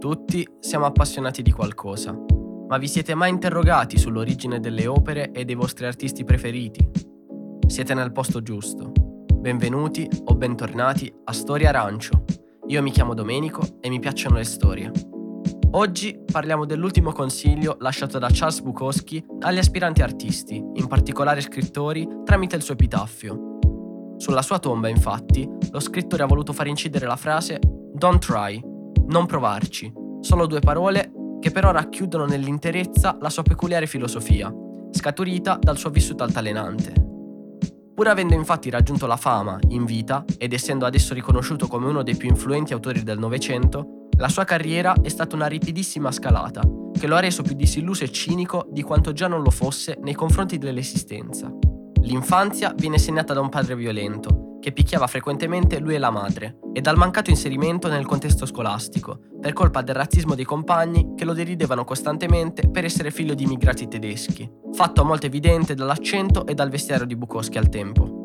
Tutti siamo appassionati di qualcosa, ma vi siete mai interrogati sull'origine delle opere e dei vostri artisti preferiti? Siete nel posto giusto. Benvenuti o bentornati a Storia Arancio. Io mi chiamo Domenico e mi piacciono le storie. Oggi parliamo dell'ultimo consiglio lasciato da Charles Bukowski agli aspiranti artisti, in particolare scrittori, tramite il suo epitaffio. Sulla sua tomba, infatti, lo scrittore ha voluto far incidere la frase Don't try, non provarci, solo due parole che però racchiudono nell'interezza la sua peculiare filosofia, scaturita dal suo vissuto altalenante. Pur avendo infatti raggiunto la fama in vita ed essendo adesso riconosciuto come uno dei più influenti autori del Novecento, la sua carriera è stata una ripidissima scalata, che lo ha reso più disilluso e cinico di quanto già non lo fosse nei confronti dell'esistenza. L'infanzia viene segnata da un padre violento, che picchiava frequentemente lui e la madre, e dal mancato inserimento nel contesto scolastico, per colpa del razzismo dei compagni che lo deridevano costantemente per essere figlio di immigrati tedeschi, fatto molto evidente dall'accento e dal vestiario di Bukowski al tempo.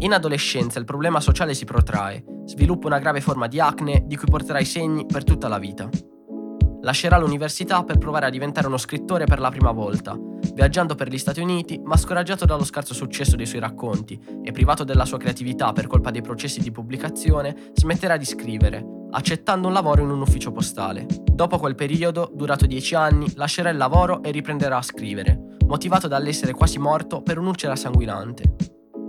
In adolescenza il problema sociale si protrae, sviluppa una grave forma di acne di cui porterà i segni per tutta la vita. Lascerà l'università per provare a diventare uno scrittore per la prima volta, viaggiando per gli Stati Uniti, ma scoraggiato dallo scarso successo dei suoi racconti e privato della sua creatività per colpa dei processi di pubblicazione, smetterà di scrivere, accettando un lavoro in un ufficio postale. Dopo quel periodo, durato dieci anni, lascerà il lavoro e riprenderà a scrivere, motivato dall'essere quasi morto per un'ulcera sanguinante.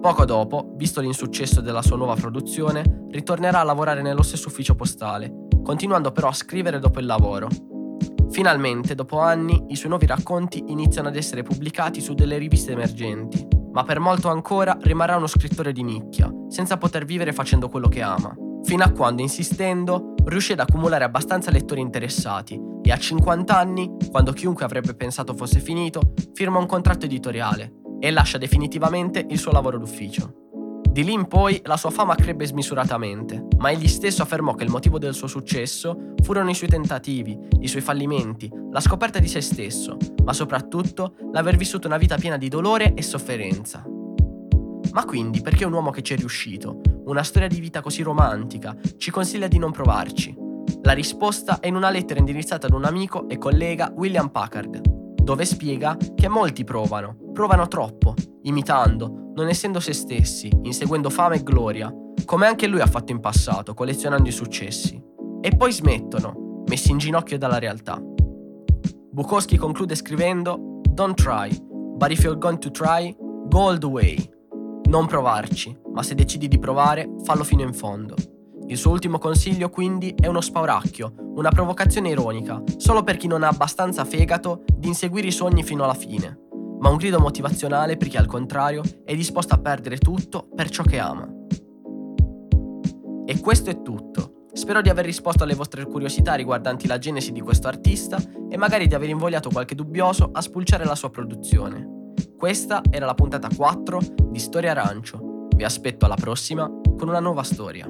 Poco dopo, visto l'insuccesso della sua nuova produzione, ritornerà a lavorare nello stesso ufficio postale, continuando però a scrivere dopo il lavoro. Finalmente, dopo anni, i suoi nuovi racconti iniziano ad essere pubblicati su delle riviste emergenti, ma per molto ancora rimarrà uno scrittore di nicchia, senza poter vivere facendo quello che ama, fino a quando, insistendo, riuscì ad accumulare abbastanza lettori interessati e a 50 anni, quando chiunque avrebbe pensato fosse finito, firma un contratto editoriale e lascia definitivamente il suo lavoro d'ufficio. Di lì in poi la sua fama crebbe smisuratamente, ma egli stesso affermò che il motivo del suo successo furono i suoi tentativi, i suoi fallimenti, la scoperta di se stesso, ma soprattutto l'aver vissuto una vita piena di dolore e sofferenza. Ma quindi perché un uomo che ci è riuscito, una storia di vita così romantica, ci consiglia di non provarci? La risposta è in una lettera indirizzata ad un amico e collega William Packard, dove spiega che molti provano, provano troppo, imitando, non essendo se stessi, inseguendo fama e gloria, come anche lui ha fatto in passato, collezionando i successi. E poi smettono, messi in ginocchio dalla realtà. Bukowski conclude scrivendo Don't try, but if you're going to try, go all the way. Non provarci, ma se decidi di provare, fallo fino in fondo. Il suo ultimo consiglio quindi è uno spauracchio, una provocazione ironica, solo per chi non ha abbastanza fegato di inseguire i sogni fino alla fine ma un grido motivazionale per chi al contrario è disposto a perdere tutto per ciò che ama. E questo è tutto. Spero di aver risposto alle vostre curiosità riguardanti la genesi di questo artista e magari di aver invogliato qualche dubbioso a spulciare la sua produzione. Questa era la puntata 4 di Storia Arancio. Vi aspetto alla prossima con una nuova storia.